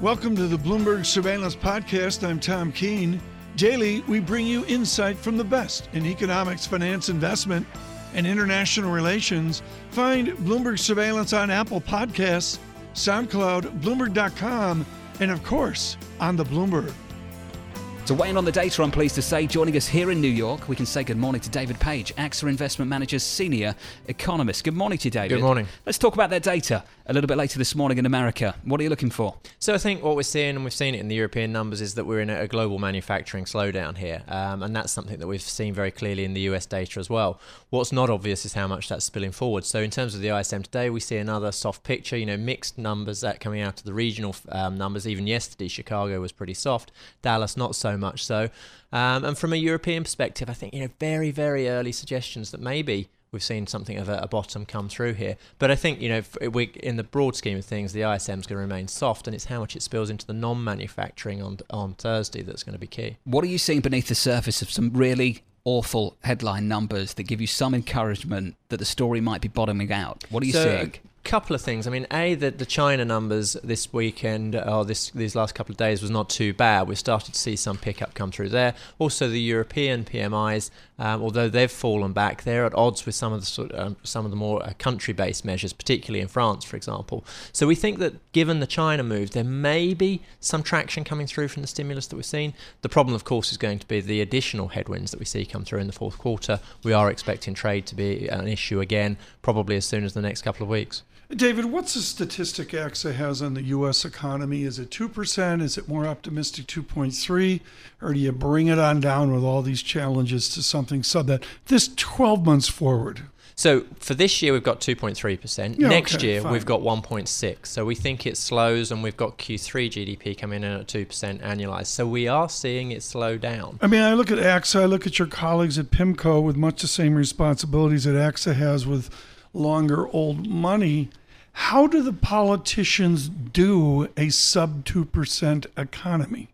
Welcome to the Bloomberg Surveillance Podcast. I'm Tom Keene. Daily, we bring you insight from the best in economics, finance, investment, and international relations. Find Bloomberg Surveillance on Apple Podcasts, SoundCloud, Bloomberg.com, and of course, on the Bloomberg. To weigh in on the data, I'm pleased to say, joining us here in New York, we can say good morning to David Page, AXA Investment Manager's senior economist. Good morning to you, David. Good morning. Let's talk about that data a little bit later this morning in America. What are you looking for? So I think what we're seeing, and we've seen it in the European numbers, is that we're in a global manufacturing slowdown here, um, and that's something that we've seen very clearly in the US data as well. What's not obvious is how much that's spilling forward. So in terms of the ISM today, we see another soft picture. You know, mixed numbers that coming out of the regional um, numbers. Even yesterday, Chicago was pretty soft. Dallas not so much so. Um, and from a European perspective, I think you know very very early suggestions that maybe we've seen something of a, a bottom come through here. But I think you know we, in the broad scheme of things, the ISM is going to remain soft, and it's how much it spills into the non-manufacturing on on Thursday that's going to be key. What are you seeing beneath the surface of some really awful headline numbers that give you some encouragement that the story might be bottoming out? What are you so, seeing? couple of things. I mean, a the, the China numbers this weekend or this these last couple of days was not too bad. We've started to see some pickup come through there. Also, the European PMIs, um, although they've fallen back, they're at odds with some of the sort um, some of the more uh, country-based measures, particularly in France, for example. So we think that given the China move, there may be some traction coming through from the stimulus that we've seen. The problem, of course, is going to be the additional headwinds that we see come through in the fourth quarter. We are expecting trade to be an issue again, probably as soon as the next couple of weeks. David, what's the statistic AXA has on the U.S. economy? Is it 2%? Is it more optimistic 2.3? Or do you bring it on down with all these challenges to something sub that this 12 months forward? So for this year, we've got 2.3%. Yeah, Next okay, year, fine. we've got 1.6. So we think it slows, and we've got Q3 GDP coming in at 2% annualized. So we are seeing it slow down. I mean, I look at AXA, I look at your colleagues at PIMCO with much the same responsibilities that AXA has with longer old money. How do the politicians do a sub 2% economy?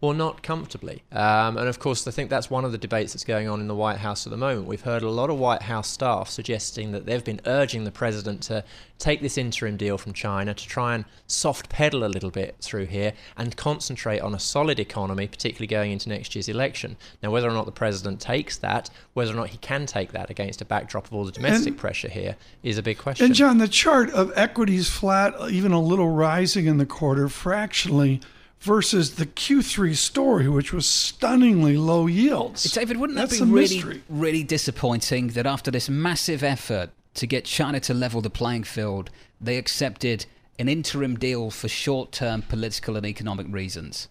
Well, not comfortably. Um, and of course, I think that's one of the debates that's going on in the White House at the moment. We've heard a lot of White House staff suggesting that they've been urging the president to take this interim deal from China to try and soft pedal a little bit through here and concentrate on a solid economy, particularly going into next year's election. Now, whether or not the president takes that, whether or not he can take that against a backdrop of all the domestic And- pressure here, is a big question. And John, the chart of equities flat, even a little rising in the quarter fractionally versus the Q3 story, which was stunningly low yields. David, wouldn't That's that a be really, mystery. really disappointing that after this massive effort to get China to level the playing field, they accepted an interim deal for short term political and economic reasons?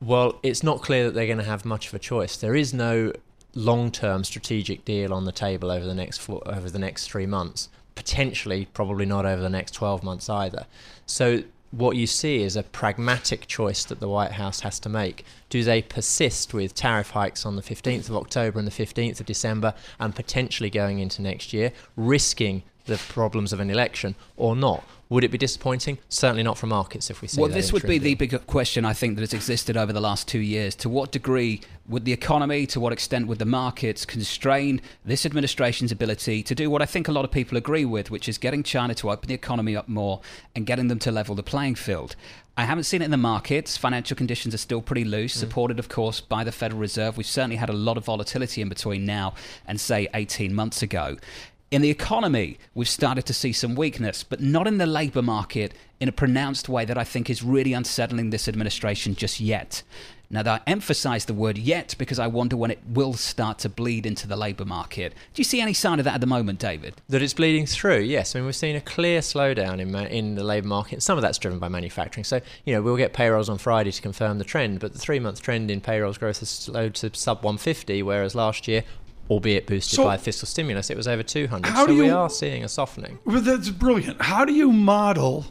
Well, it's not clear that they're going to have much of a choice. There is no long-term strategic deal on the table over the next four, over the next three months. Potentially, probably not over the next twelve months either. So what you see is a pragmatic choice that the White House has to make. Do they persist with tariff hikes on the 15th of October and the 15th of December and potentially going into next year, risking the problems of an election or not? Would it be disappointing? Certainly not for markets if we see Well, this would be the big question I think that has existed over the last two years. To what degree would the economy, to what extent would the markets constrain this administration's ability to do what I think a lot of people agree with, which is getting China to open the economy up more and getting them to level the playing field? I haven't seen it in the markets. Financial conditions are still pretty loose, mm. supported, of course, by the Federal Reserve. We've certainly had a lot of volatility in between now and, say, 18 months ago. In the economy, we've started to see some weakness, but not in the labour market in a pronounced way that I think is really unsettling this administration just yet. Now, I emphasize the word yet because I wonder when it will start to bleed into the labour market. Do you see any sign of that at the moment, David? That it's bleeding through, yes. I mean, we've seen a clear slowdown in ma- in the labour market. Some of that's driven by manufacturing. So, you know, we'll get payrolls on Friday to confirm the trend, but the three month trend in payrolls growth has slowed to sub 150, whereas last year, albeit boosted So- by fiscal stimulus, it was over 200. How so do we are seeing a softening. But that's brilliant. How do you model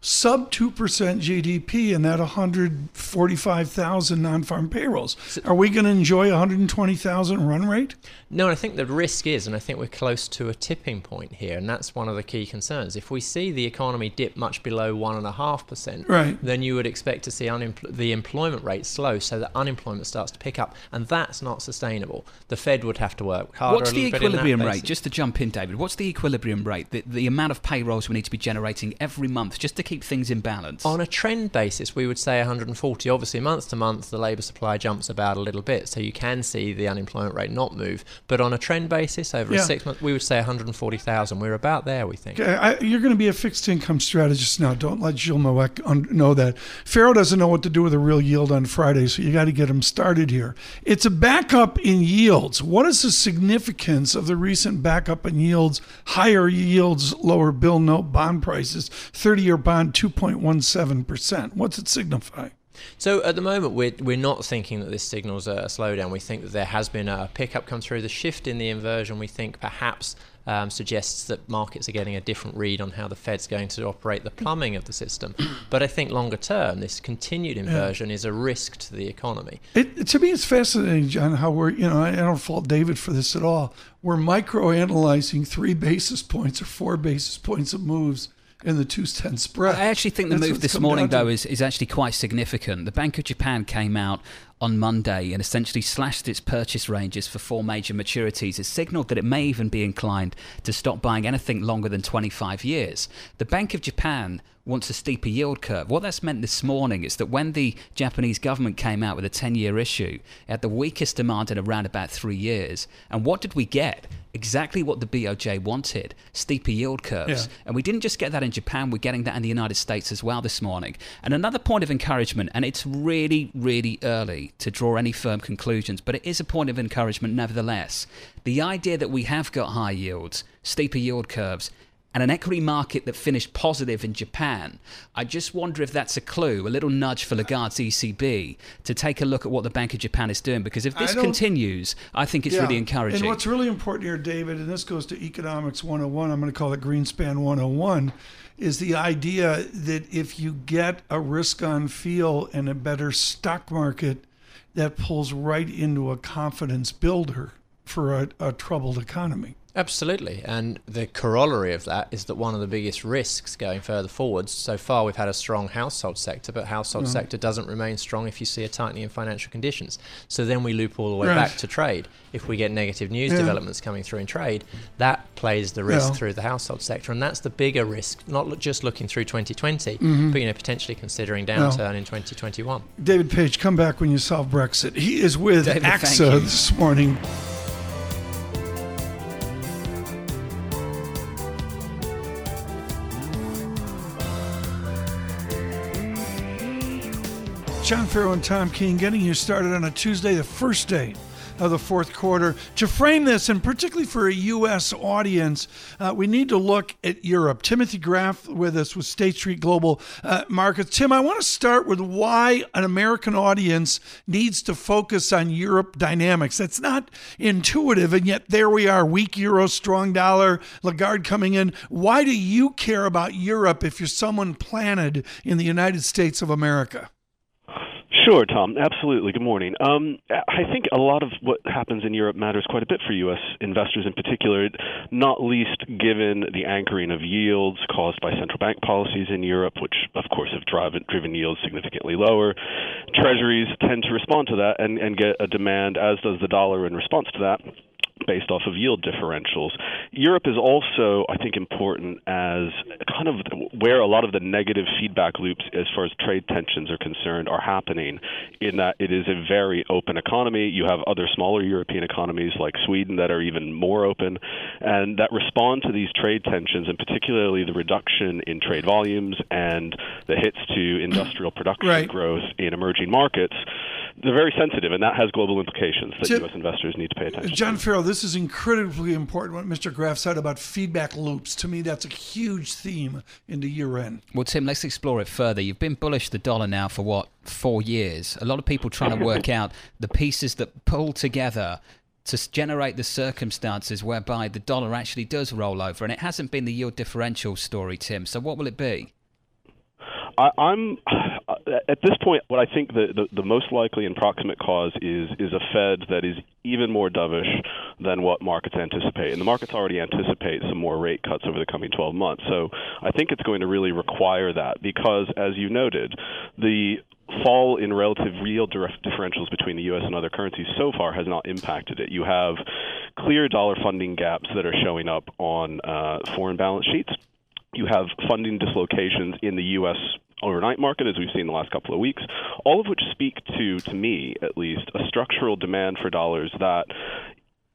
sub 2% GDP and that 145,000 non farm payrolls? Are we going to enjoy 120,000 run rate? No, I think the risk is, and I think we're close to a tipping point here, and that's one of the key concerns. If we see the economy dip much below one and a half percent, Right. then you would expect to see unempl- the employment rate slow, so that unemployment starts to pick up, and that's not sustainable. The Fed would have to work harder. What's a the bit in that equilibrium rate? basis. Just to jump in, David, what's the equilibrium rate? The, the amount of payrolls we need to be generating every month just to keep things in balance? On a trend basis, we would say 140. Obviously, month to month, the labour supply jumps about a little bit, so you can see the unemployment rate not move. But on a trend basis, over yeah. a six month, we would say 140,000. We're about there, we think. Okay, I, you're going to be a fixed income strategist now. Don't let Jill Noek know that. Ferro doesn't know what to do with a real yield on Friday, so you got to get him started here. It's a backup in yields. What is the significance of the recent backup in yields? Higher yields, lower bill note bond prices, 30 year bond 2.17%. What's it signify? So at the moment, we're, we're not thinking that this signals a, slowdown. We think that there has been a pickup come through. The shift in the inversion, we think perhaps um, suggests that markets are getting a different read on how the Fed's going to operate the plumbing of the system. But I think longer term, this continued inversion yeah. is a risk to the economy. It, to me, it's fascinating, John, how we're, you know, I don't fault David for this at all. We're micro analyzing three basis points or four basis points of moves in the two 210 spread. I actually think the That's move this morning, though, is, is actually quite significant. The Bank of Japan came out on Monday and essentially slashed its purchase ranges for four major maturities. It signaled that it may even be inclined to stop buying anything longer than 25 years. The Bank of Japan wants a steeper yield curve. What that's meant this morning is that when the Japanese government came out with a 10 year issue, it had the weakest demand in around about three years. And what did we get? Exactly what the BOJ wanted steeper yield curves. Yeah. And we didn't just get that in Japan, we're getting that in the United States as well this morning. And another point of encouragement, and it's really, really early to draw any firm conclusions, but it is a point of encouragement nevertheless. The idea that we have got high yields, steeper yield curves, and an equity market that finished positive in Japan, I just wonder if that's a clue, a little nudge for Lagarde's ECB to take a look at what the Bank of Japan is doing. Because if this continues, I think it's yeah. really encouraging. And what's really important here, David, and this goes to Economics 101, I'm going to call it Greenspan 101, is the idea that if you get a risk on feel and a better stock market, that pulls right into a confidence builder for a, a troubled economy. Absolutely. And the corollary of that is that one of the biggest risks going further forwards, so far we've had a strong household sector, but household mm. sector doesn't remain strong if you see a tightening in financial conditions. So then we loop all the way right. back to trade. If we get negative news yeah. developments coming through in trade, that plays the risk yeah. through the household sector. And that's the bigger risk, not just looking through 2020, mm-hmm. but you know, potentially considering downturn in 2021. David Page, come back when you solve Brexit. He is with David, AXA this morning. John Ferro and Tom Keene getting you started on a Tuesday, the first day of the fourth quarter. To frame this, and particularly for a U.S. audience, uh, we need to look at Europe. Timothy Graf with us with State Street Global uh, Markets. Tim, I want to start with why an American audience needs to focus on Europe dynamics. That's not intuitive, and yet there we are weak euro, strong dollar, Lagarde coming in. Why do you care about Europe if you're someone planted in the United States of America? Sure, Tom. Absolutely. Good morning. Um, I think a lot of what happens in Europe matters quite a bit for U.S. investors in particular, not least given the anchoring of yields caused by central bank policies in Europe, which, of course, have driven, driven yields significantly lower. Treasuries tend to respond to that and, and get a demand, as does the dollar in response to that based off of yield differentials. Europe is also, I think, important as kind of where a lot of the negative feedback loops as far as trade tensions are concerned are happening, in that it is a very open economy. You have other smaller European economies like Sweden that are even more open and that respond to these trade tensions, and particularly the reduction in trade volumes and the hits to industrial production right. growth in emerging markets they're very sensitive, and that has global implications that U.S. investors need to pay attention. John to. Ferro, this is incredibly important. What Mr. Graf said about feedback loops. To me, that's a huge theme in the year end. Well, Tim, let's explore it further. You've been bullish the dollar now for what four years. A lot of people trying to work out the pieces that pull together to generate the circumstances whereby the dollar actually does roll over, and it hasn't been the yield differential story, Tim. So, what will it be? I, I'm at this point, what I think the, the, the, most likely and proximate cause is is a Fed that is even more dovish than what markets anticipate, and the markets already anticipate some more rate cuts over the coming 12 months. So I think it's going to really require that because, as you noted, the fall in relative yield differentials between the U.S. and other currencies so far has not impacted it. You have clear dollar funding gaps that are showing up on uh, foreign balance sheets You have funding dislocations in the U.S. overnight market, as we've seen the last couple of weeks, all of which speak to, to me at least, a structural demand for dollars that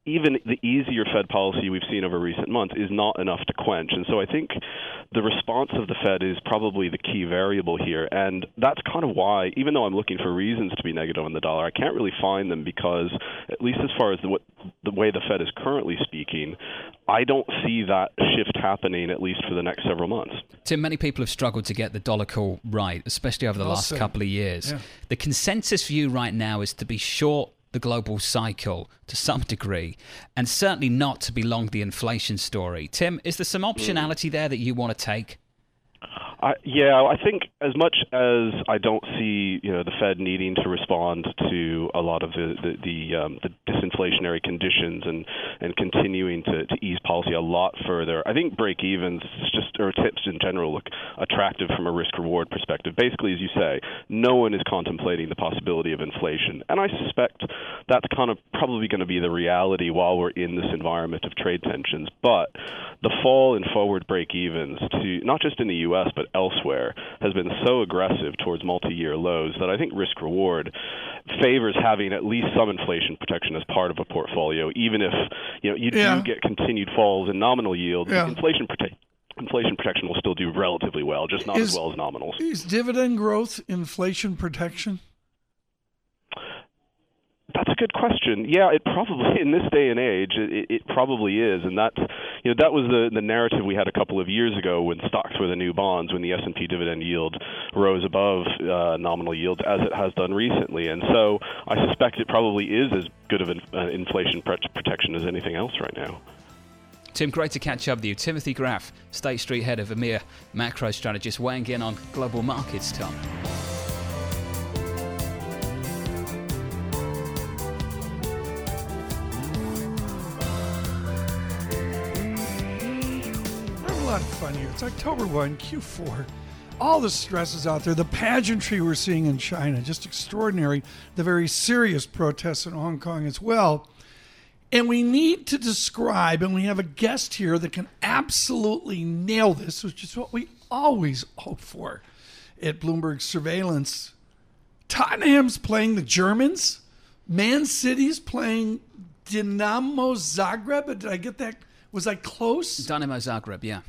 even the easier Fed policy we've seen over recent months is not enough to quench. And so I think the response of the Fed is probably the key variable here. And that's kind of why, even though I'm looking for reasons to be negative on the dollar, I can't really find them because, at least as far as the, the way the Fed is currently speaking, I don't see that shift happening at least for the next several months. Tim, many people have struggled to get the dollar call right, especially over the last couple of years. Yeah. The consensus view right now is to be short the global cycle to some degree, and certainly not to be long the inflation story. Tim, is there some hmm. optionality there that you want to take? I, yeah, I think as much as I don't see you know the Fed needing to respond to a lot of the the, the, um, the disinflationary conditions and and continuing to, to ease policy a lot further, I think break evens just or tips in general look attractive from a risk reward perspective. Basically, as you say, no one is contemplating the possibility of inflation, and I suspect that's kind of probably going to be the reality while we're in this environment of trade tensions. But the fall in forward break evens to not just in the U.S. but elsewhere has been so aggressive towards multi-year lows that I think risk reward favors having at least some inflation protection as part of a portfolio, even if you know you yeah. do get continued falls in nominal yields. Yeah. Inflation protection inflation protection will still do relatively well, just not is, as well as nominals. Is dividend growth inflation protection? That's a good question. Yeah, it probably in this day and age, it, it probably is, and that's you know that was the the narrative we had a couple of years ago when stocks were the new bonds, when the S and P dividend yield rose above uh, nominal yields as it has done recently, and so I suspect it probably is as good of an uh, inflation protection as anything else right now. Tim, great to catch up with you. Timothy Graf, State Street head of EMEA macro strategist, weighing in on global markets, Tom. Lot of fun here. It's October 1, Q4. All the stresses out there, the pageantry we're seeing in China, just extraordinary. The very serious protests in Hong Kong as well. And we need to describe, and we have a guest here that can absolutely nail this, which is what we always hope for at Bloomberg Surveillance. Tottenham's playing the Germans. Man City's playing Dinamo Zagreb. Did I get that? Was I close? Dinamo Zagreb, yeah.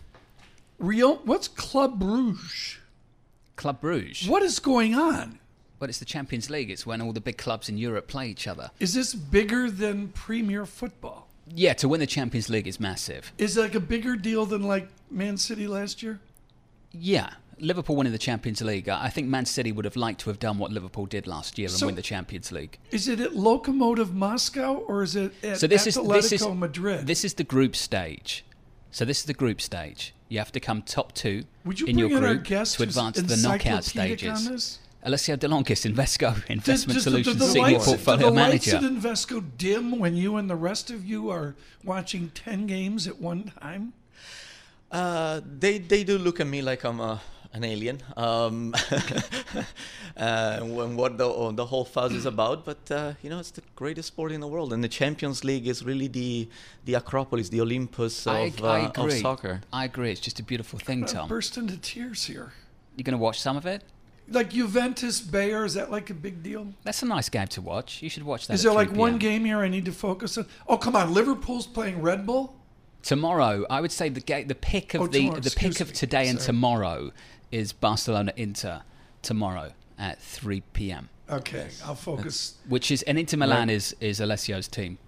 Real? What's Club Bruges? Club Bruges. What is going on? Well, it's the Champions League. It's when all the big clubs in Europe play each other. Is this bigger than Premier Football? Yeah, to win the Champions League is massive. Is it like a bigger deal than like Man City last year? Yeah. Liverpool winning the Champions League. I think Man City would have liked to have done what Liverpool did last year and so win the Champions League. Is it at Lokomotiv Moscow or is it at so this Atletico is, this is, Madrid? This is the group stage. So this is the group stage. You have to come top two you in your group to advance to the knockout stages. Alessio de Longis, Invesco Investment does, Solutions does, Senior lights, Portfolio do the Manager. Lights at Invesco dim when you and the rest of you are watching ten games at one time? Uh, they they do look at me like I'm a an alien um, uh, and what the, the whole fuzz is about. But uh, you know, it's the greatest sport in the world, and the Champions League is really the the Acropolis, the Olympus of, I, I uh, of soccer. I agree. It's just a beautiful thing, Tom. I burst into tears here. You're going to watch some of it? Like Juventus Bayer, is that like a big deal? That's a nice game to watch. You should watch that. Is there like one game here I need to focus on? Oh, come on, Liverpool's playing Red Bull. Tomorrow, I would say the ga- the pick of oh, the the pick of today me. and Sorry. tomorrow is Barcelona Inter tomorrow at 3 p.m. Okay, I'll focus. Which is and Inter Milan right. is is Alessio's team.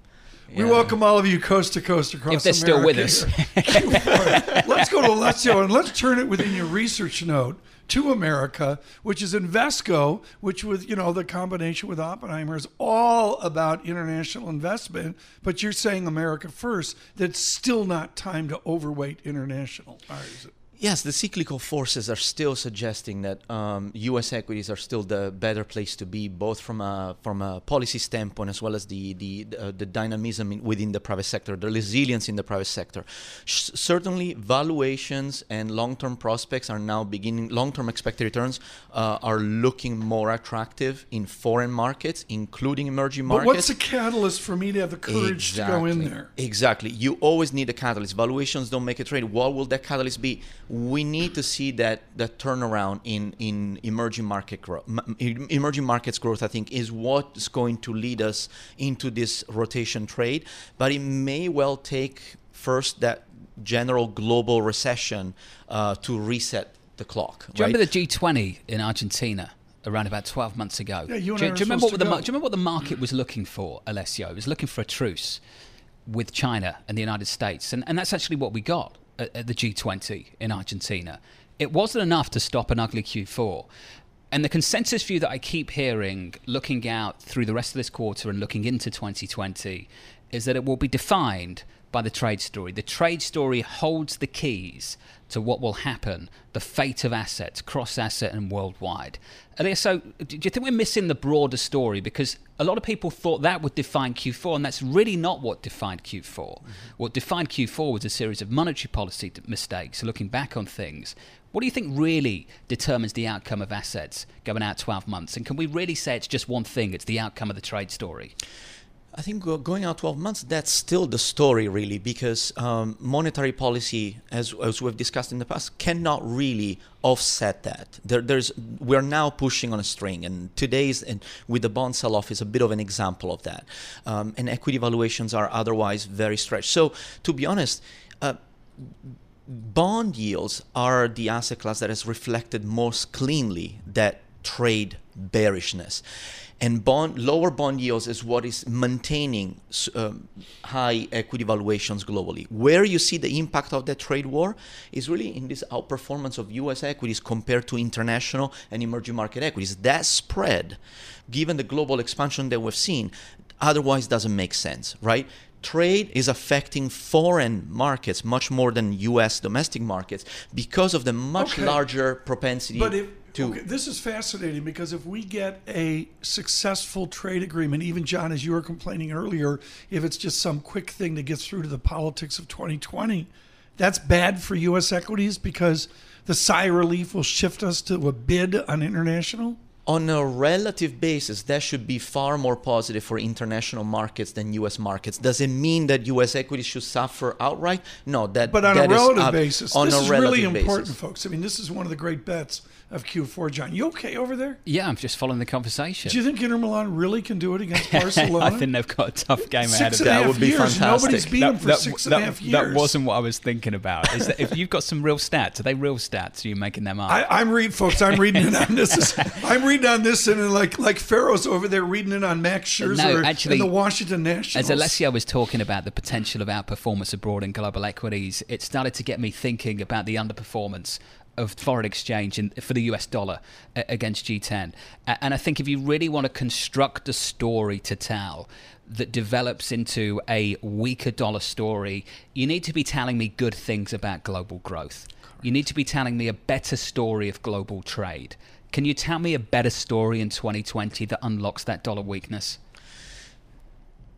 We yeah. welcome all of you coast to coast across. If they're America still with us, let's go to Alessio and let's turn it within your research note to America, which is Invesco, which was you know the combination with Oppenheimer is all about international investment. But you're saying America first. That's still not time to overweight international. Or is it? Yes, the cyclical forces are still suggesting that um, U.S. equities are still the better place to be, both from a from a policy standpoint as well as the the uh, the dynamism in, within the private sector, the resilience in the private sector. Sh- certainly, valuations and long-term prospects are now beginning. Long-term expected returns uh, are looking more attractive in foreign markets, including emerging markets. But what's the catalyst for me to have the courage exactly. to go in there? Exactly. You always need a catalyst. Valuations don't make a trade. What will that catalyst be? We need to see that that turnaround in in emerging market growth. Emerging markets growth, I think, is what's going to lead us into this rotation trade. But it may well take first that general global recession uh, to reset the clock. Do you remember the G20 in Argentina? Around about 12 months ago. Yeah, you do, I were do you remember what the do you remember what the market was looking for, Alessio? It was looking for a truce with China and the United States, and, and that's actually what we got at, at the G20 in Argentina. It wasn't enough to stop an ugly Q4. And the consensus view that I keep hearing, looking out through the rest of this quarter and looking into 2020, is that it will be defined by the trade story. The trade story holds the keys to what will happen, the fate of assets, cross asset and worldwide. Elia, so do you think we're missing the broader story? Because a lot of people thought that would define Q4, and that's really not what defined Q4. Mm-hmm. What defined Q4 was a series of monetary policy mistakes, looking back on things. What do you think really determines the outcome of assets going out 12 months? And can we really say it's just one thing? It's the outcome of the trade story? I think going out 12 months, that's still the story, really, because um, monetary policy, as, as we've discussed in the past, cannot really offset that. There, there's we're now pushing on a string, and today's and with the bond sell-off is a bit of an example of that. Um, and equity valuations are otherwise very stretched. So, to be honest. Uh, bond yields are the asset class that has reflected most cleanly that trade bearishness. And bond lower bond yields is what is maintaining um, high equity valuations globally. Where you see the impact of that trade war is really in this outperformance of US equities compared to international and emerging market equities. That spread given the global expansion that we've seen otherwise doesn't make sense right? Trade is affecting foreign markets much more than US domestic markets because of the much Okay. larger propensity But if to okay, this is fascinating because if we get a successful trade agreement, even John, as you were complaining earlier, if it's just some quick thing to get through to the politics of 2020, that's bad for U.S. equities because the sigh relief will shift us to a bid on international. on a relative basis, that should be far more positive for international markets than U.S. markets. Does it mean that U.S. equities should suffer outright? No, that. But on that a relative up- basis, on this a is relative really important, basis. folks. I mean, this is one of the great bets of Q4. John, you okay over there? Yeah, I'm just following the conversation. Do you think Inter Milan really can do it against Barcelona? I think they've got a tough game ahead of them. That would be years. fantastic. Nobody's beat them for six and a half years. that wasn't what I was thinking about. Is that if you've got some real stats, are they real stats? Are you making them up? I, I'm reading, folks. I'm reading it on this. I'm reading on this, and like like Ferro's over there reading it on Max Scherzer No, actually, and the Washington Nationals. As Alessio was talking about the potential of outperformance abroad in global equities, it started to get me thinking about the underperformance of foreign exchange in, for the US dollar uh, a- against G10. And I think if you really want to construct a story to tell that develops into a weaker dollar story, you need to be telling me good things about global growth. You need to be telling me a better story of global trade. Can you tell me a better story in 2020 that unlocks that dollar weakness?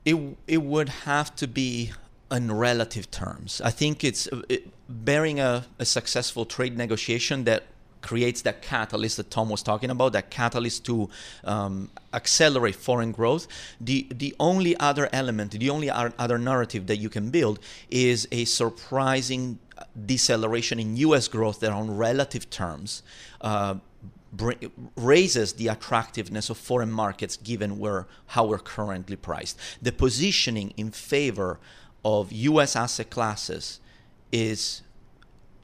it it would have to be in relative terms. I think it's uh, it, bearing a, a successful trade negotiation that creates that catalyst that Tom was talking about, that catalyst to um, accelerate foreign growth. The the only other element, the only other narrative that you can build is a surprising deceleration in U.S. growth that, on relative terms. Uh, raises the attractiveness of foreign markets given where how we're currently priced. The positioning in favor of U.S. asset classes is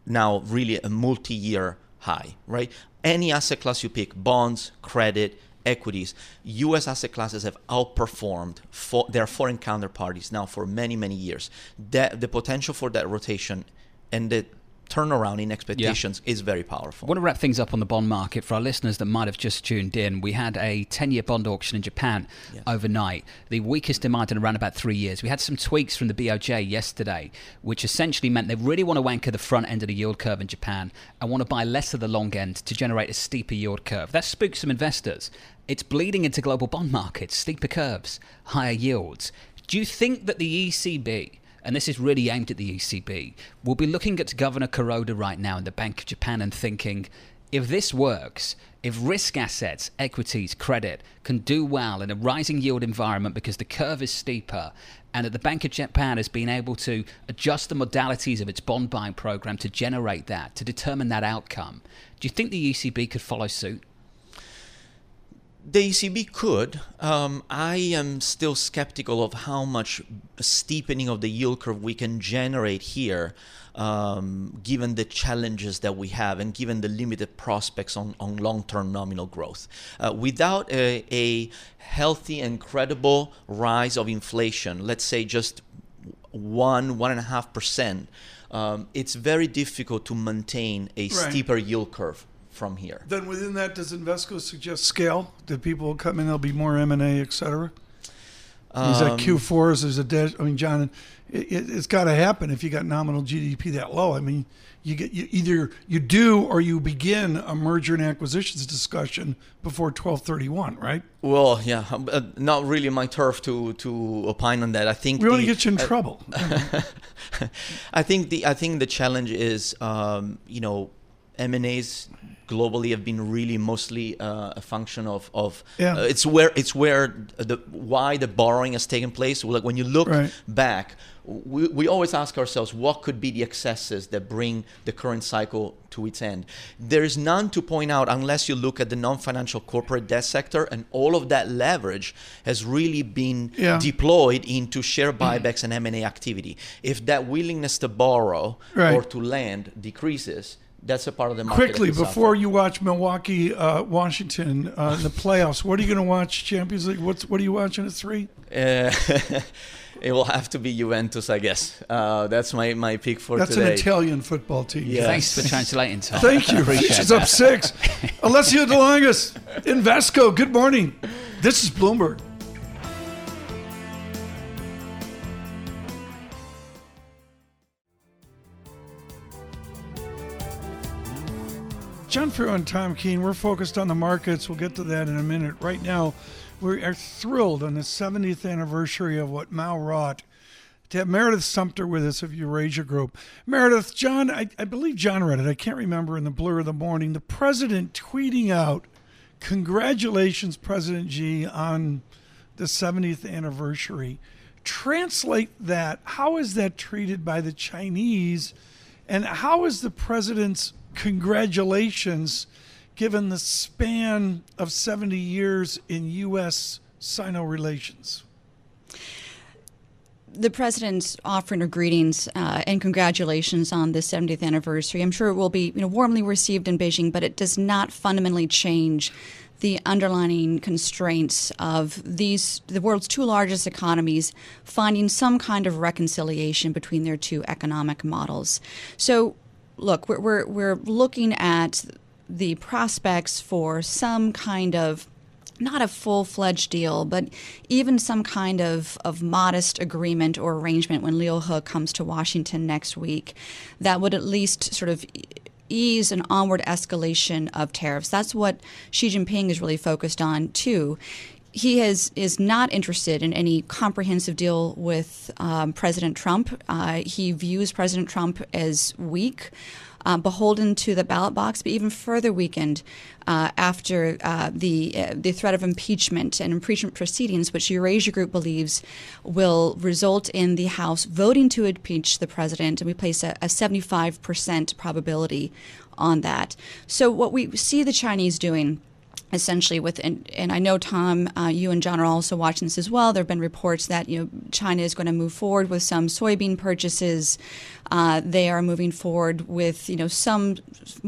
now really a multi-year high, right? Any asset class you pick, bonds, credit, equities, U.S. asset classes have outperformed for their foreign counterparties now for many, many years. The potential for that rotation and the turnaround in expectations is very powerful. I want to wrap things up on the bond market for our listeners that might have just tuned in. We had a 10 year bond auction in Japan overnight, the weakest demand in around about three years. We had some tweaks from the BOJ yesterday, which essentially meant they really want to anchor the front end of the yield curve in Japan and want to buy less of the long end to generate a steeper yield curve. That spooked some investors. It's bleeding into global bond markets, steeper curves, higher yields. Do you think that the ECB and this is really aimed at the ECB, we'll be looking at Governor Kuroda right now in the Bank of Japan and thinking, if this works, if risk assets, equities, credit can do well in a rising yield environment because the curve is steeper, and that the Bank of Japan has been able to adjust the modalities of its bond buying program to generate that, to determine that outcome. Do you think the ECB could follow suit? The ECB could. Um, I am still skeptical of how much steepening of the yield curve we can generate here, um, given the challenges that we have and given the limited prospects on, on long term nominal growth. Uh, without a, a healthy and credible rise of inflation, let's say just one, one and a half percent, um, it's very difficult to maintain a Right. steeper yield curve from here. Then within that, does Invesco suggest scale? That people will come in, there'll be more M and A, et cetera. Is that Um, Q4s? There's a dead. I mean, John, it, it, it's got to happen if you got nominal GDP that low. I mean, you get you either you do or you begin a merger and acquisitions discussion before 1231, right? Well, yeah, um, uh, not really my turf to to opine on that. I think We to get you in uh, trouble. I think the I think the challenge is um, you know M and A's globally have been really mostly uh, a function of of Yeah. uh, it's where it's where the why the borrowing has taken place. Like when you look Right. back, we, we always ask ourselves what could be the excesses that bring the current cycle to its end. There is none to point out unless you look at the non-financial corporate debt sector, and all of that leverage has really been Yeah. deployed into share buybacks and M&A activity. If that willingness to borrow Right. or to lend decreases, that's a part of the market. Quickly, can suffer. before you watch Milwaukee, uh, Washington uh, in the playoffs, what are you going to watch? Champions League. What's what are you watching at three? Uh, it will have to be Juventus, I guess. Uh, that's my, my pick for That's today. an Italian football team. Yeah. Thanks for translating, Tom. Thank you. Appreciate She's up six. Alessio de Longis, Invesco. Good morning. This is Bloomberg. John Ferro and Tom Keene, we're focused on the markets. We'll get to that in a minute. Right now, we are thrilled on the 70th anniversary of what Mao wrought to have Meredith Sumpter with us of Eurasia Group. Meredith, John, I, I believe John read it. I can't remember in the blur of the morning. The president tweeting out, Congratulations, President Xi, on the 70th anniversary. Translate that. How is that treated by the Chinese? And how is the president's congratulations given the span of 70 years in U.S. Sino relations? the president's offering of greetings uh, and congratulations on the 70th anniversary. I'm sure it will be you know, warmly received in Beijing, but it does not fundamentally change the underlying constraints of these the world's two largest economies finding some kind of reconciliation between their two economic models. So, look, we're we're, we're looking at the prospects for some kind of not a full fledged deal, but even some kind of, of modest agreement or arrangement when Liu He comes to Washington next week that would at least sort of ease an onward escalation of tariffs. That's what Xi Jinping is really focused on, too. He has, is not interested in any comprehensive deal with um, President Trump. Uh, he views President Trump as weak uh, beholden to the ballot box, but even further weakened uh, after uh, the uh, the threat of impeachment and impeachment proceedings, which Eurasia Group believes will result in the House voting to impeach the president, and we place a, a 75% probability on that. So what we see the Chinese doing essentially with and, and I know Tom uh, you and John are also watching this as well. There have been reports that you know China is going to move forward with some soybean purchases uh, they are moving forward with you know some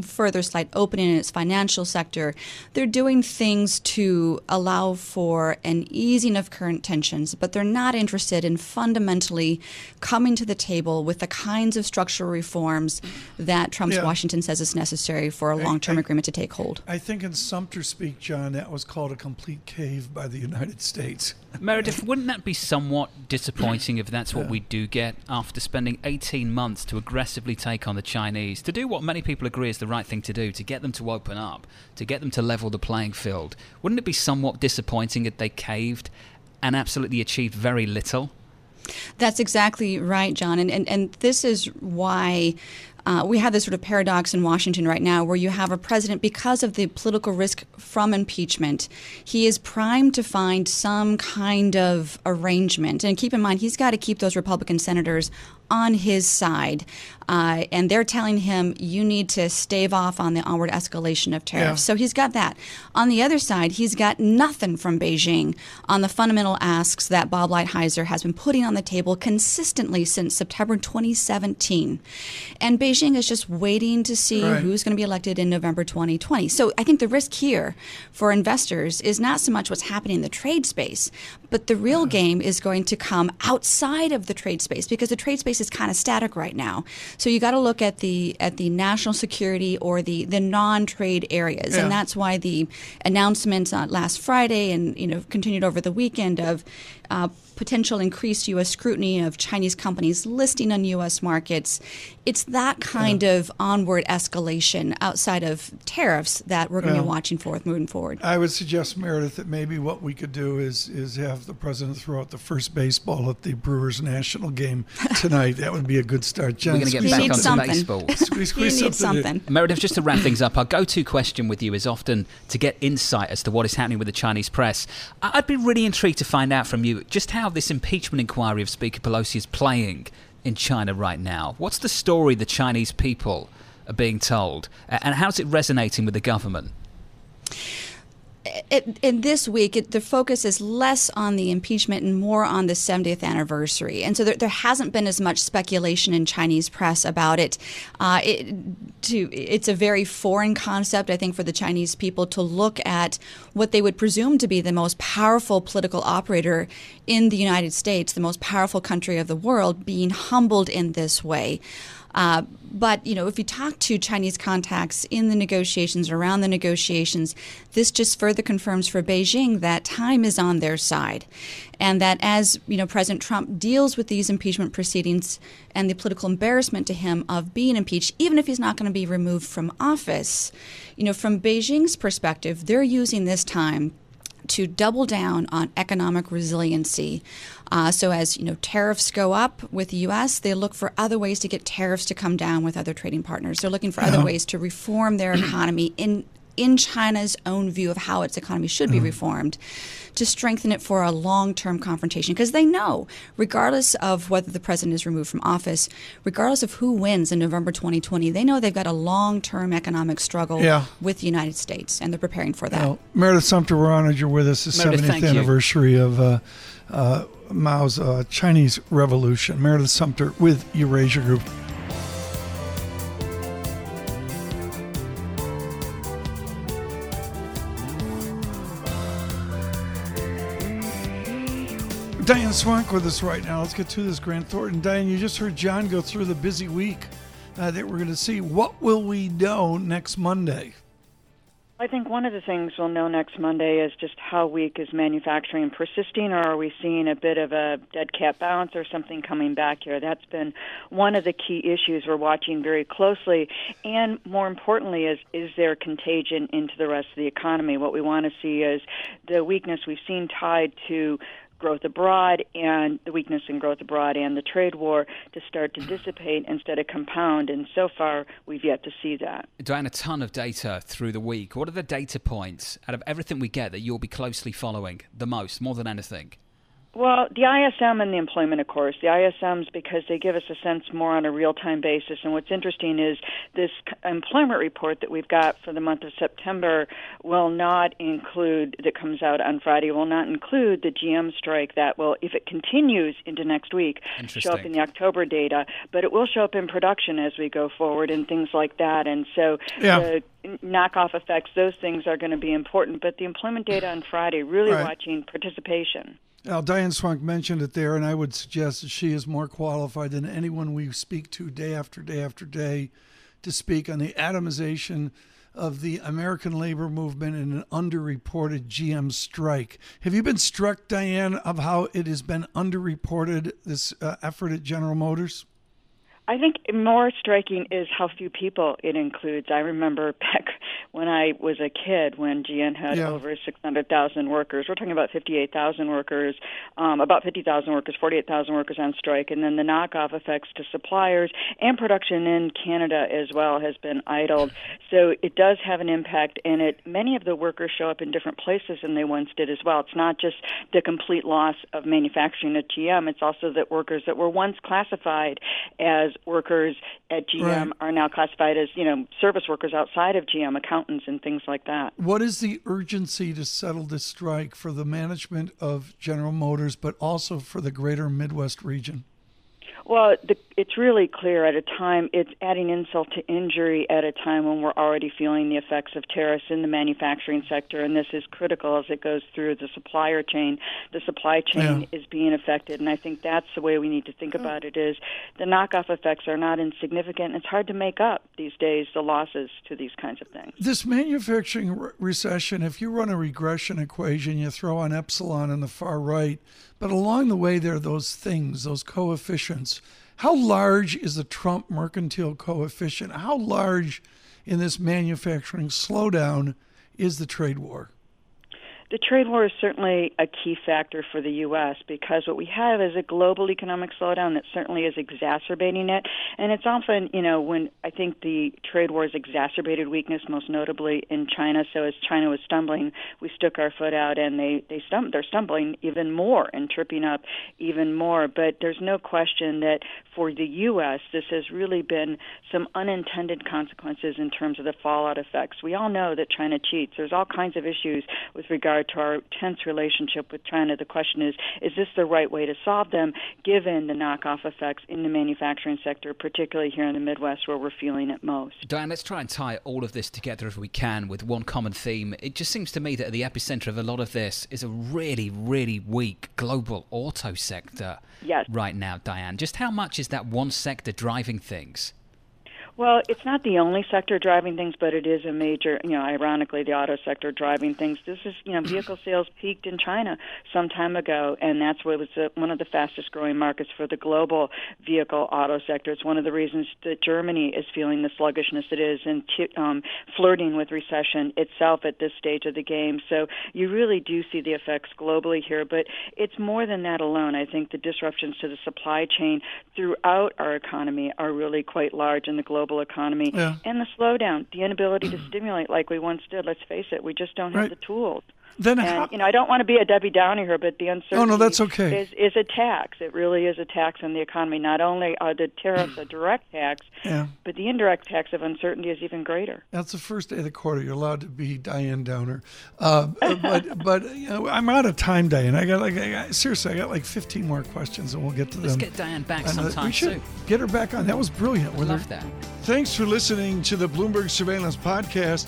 further slight opening in its financial sector they're doing things to allow for an easing of current tensions but they're not interested in fundamentally coming to the table with the kinds of structural reforms that Trump's Yeah. Washington says is necessary for a long-term agreement to take hold I think in Sumpter speak, John, that was called a complete cave by the United States. Meredith, wouldn't that be somewhat disappointing if that's what we do get after spending 18 months to aggressively take on the Chinese, to do what many people agree is the right thing to do, to get them to open up, to get them to level the playing field? Wouldn't it be somewhat disappointing if they caved and absolutely achieved very little? That's exactly right, John. And, and, and this is why uh, we have this sort of paradox in Washington right now where you have a president, because of the political risk from impeachment, he is primed to find some kind of arrangement. And keep in mind, he's got to keep those Republican senators on his side. Uh, and they're telling him you need to stave off on the onward escalation of tariffs. Yeah. So he's got that. On the other side, he's got nothing from Beijing on the fundamental asks that Bob Lighthizer has been putting on the table consistently since September 2017. And Beijing is just waiting to see right. who's going to be elected in November 2020. So I think the risk here for investors is not so much what's happening in the trade space, but the real game is going to come outside of the trade space because the trade space is kind of static right now. So you got to look at the at the national security or the the non-trade areas, yeah. and that's why the announcements uh, last Friday and you know continued over the weekend of uh, potential increased U.S. scrutiny of Chinese companies listing on U.S. markets. It's that kind yeah. of onward escalation outside of tariffs that we're going to yeah. be watching for moving forward. I would suggest, Meredith, that maybe what we could do is is have the president throw out the first baseball at the Brewers national game tonight. that would be a good start. Jen, we're going to get back onto something. baseball. squeeze, squeeze something. something. Meredith, just to wrap things up, our go-to question with you is often to get insight as to what is happening with the Chinese press. I'd be really intrigued to find out from you just how this impeachment inquiry of Speaker Pelosi is playing in China right now. What's the story the Chinese people are being told, and how's it resonating with the government? In this week, it, the focus is less on the impeachment and more on the 70th anniversary. And so there, there hasn't been as much speculation in Chinese press about it. Uh, it to, it's a very foreign concept, I think, for the Chinese people to look at what they would presume to be the most powerful political operator in the United States, the most powerful country of the world, being humbled in this way. Uh, but you know, if you talk to Chinese contacts in the negotiations, around the negotiations, this just further confirms for Beijing that time is on their side, and that as you know, President Trump deals with these impeachment proceedings and the political embarrassment to him of being impeached, even if he's not going to be removed from office, you know, from Beijing's perspective, they're using this time to double down on economic resiliency. Uh, so as you know, tariffs go up with the U.S., they look for other ways to get tariffs to come down with other trading partners. They're looking for other ways to reform their economy in in China's own view of how its economy should be uh-huh. reformed to strengthen it for a long term confrontation. Because they know, regardless of whether the president is removed from office, regardless of who wins in November 2020, they know they've got a long term economic struggle yeah. with the United States, and they're preparing for that. Well, Meredith Sumpter, we're honored you're with us. The Meredith, 70th anniversary you. of. Uh, uh, Mao's uh, Chinese Revolution. Meredith Sumpter with Eurasia Group. Diane Swonk with us right now. Let's get to this, Grant Thornton. Diane, you just heard John go through the busy week uh, that we're going to see. What will we know next Monday? I think one of the things we'll know next Monday is just how weak is manufacturing persisting, or are we seeing a bit of a dead cat bounce or something coming back here? That's been one of the key issues we're watching very closely. And more importantly, is is there contagion into the rest of the economy? What we want to see is the weakness we've seen tied to growth abroad and the weakness in growth abroad and the trade war to start to dissipate instead of compound. And so far, we've yet to see that. Diane, a ton of data through the week. What are the data points out of everything we get that you'll be closely following the most, more than anything? Well, the ISM and the employment, of course. The ISMs because they give us a sense more on a real time basis. And what's interesting is this employment report that we've got for the month of September will not include, that comes out on Friday, will not include the GM strike that will, if it continues into next week, show up in the October data. But it will show up in production as we go forward and things like that. And so yeah. the knockoff effects, those things are going to be important. But the employment data on Friday, really right. watching participation. Now, Diane Swonk mentioned it there, and I would suggest that she is more qualified than anyone we speak to day after day after day to speak on the atomization of the American labor movement and an underreported GM strike. Have you been struck, Diane, of how it has been underreported, this uh, effort at General Motors? I think more striking is how few people it includes. I remember back when I was a kid, when GM had Yeah. over 600,000 workers. We're talking about 58,000 workers, um, about 50,000 workers, 48,000 workers on strike, and then the knockoff effects to suppliers and production in Canada as well has been idled. So it does have an impact, and it many of the workers show up in different places than they once did as well. It's not just the complete loss of manufacturing at GM; it's also that workers that were once classified as workers at GM Right. are now classified as you know service workers outside of GM, accountants and things like that. What is the urgency to settle this strike for the management of General Motors, but also for the greater Midwest region? Well, the, it's really clear at a time, it's adding insult to injury at a time when we're already feeling the effects of tariffs in the manufacturing sector, and this is critical as it goes through the supplier chain. The supply chain Yeah. is being affected, and I think that's the way we need to think mm-hmm. about it is the knockoff effects are not insignificant. It's hard to make up these days the losses to these kinds of things. This manufacturing re- recession, if you run a regression equation, you throw on epsilon in the far right, but along the way there are those things, those coefficients. How large is the Trump mercantile coefficient? How large in this manufacturing slowdown is the trade war? The trade war is certainly a key factor for the U.S. because what we have is a global economic slowdown that certainly is exacerbating it. And it's often, you know, when I think the trade war has exacerbated weakness, most notably in China. So as China was stumbling, we stuck our foot out, and they they stum- they're stumbling even more and tripping up even more. But there's no question that for the U.S., this has really been some unintended consequences in terms of the fallout effects. We all know that China cheats. There's all kinds of issues with regard to our tense relationship with China. The question is, is this the right way to solve them, given the knockoff effects in the manufacturing sector, particularly here in the Midwest where we're feeling it most? Diane, let's try and tie all of this together if we can with one common theme. It just seems to me that at the epicenter of a lot of this is a really, really weak global auto sector Yes. right now, Diane. Just how much is that one sector driving things? Well, it's not the only sector driving things, but it is a major, you know, ironically, the auto sector driving things. This is, you know, vehicle sales peaked in China some time ago, and that's what was one of the fastest growing markets for the global vehicle auto sector. It's one of the reasons that Germany is feeling the sluggishness it is and t- um, flirting with recession itself at this stage of the game. So you really do see the effects globally here, but it's more than that alone. I think the disruptions to the supply chain throughout our economy are really quite large in the global economy. Yeah. And the slowdown, the inability to stimulate like we once did. Let's face it, we just don't have Right. the tools. Then And how, you know, I don't want to be a Debbie Downer here, but the uncertainty Oh, no, that's okay. is is a tax. It really is a tax on the economy. Not only are the tariffs a direct tax, yeah, but the indirect tax of uncertainty is even greater. that's the first day of the quarter. You're allowed to be Diane Downer, uh, but but you know, I'm out of time, Diane. I got like I got, seriously, I got like 15 more questions, and we'll get to them. Let's get Diane back And, uh, sometime we should soon. get her back on. That was brilliant. With her Love that. Thanks for listening to the Bloomberg Surveillance Podcast.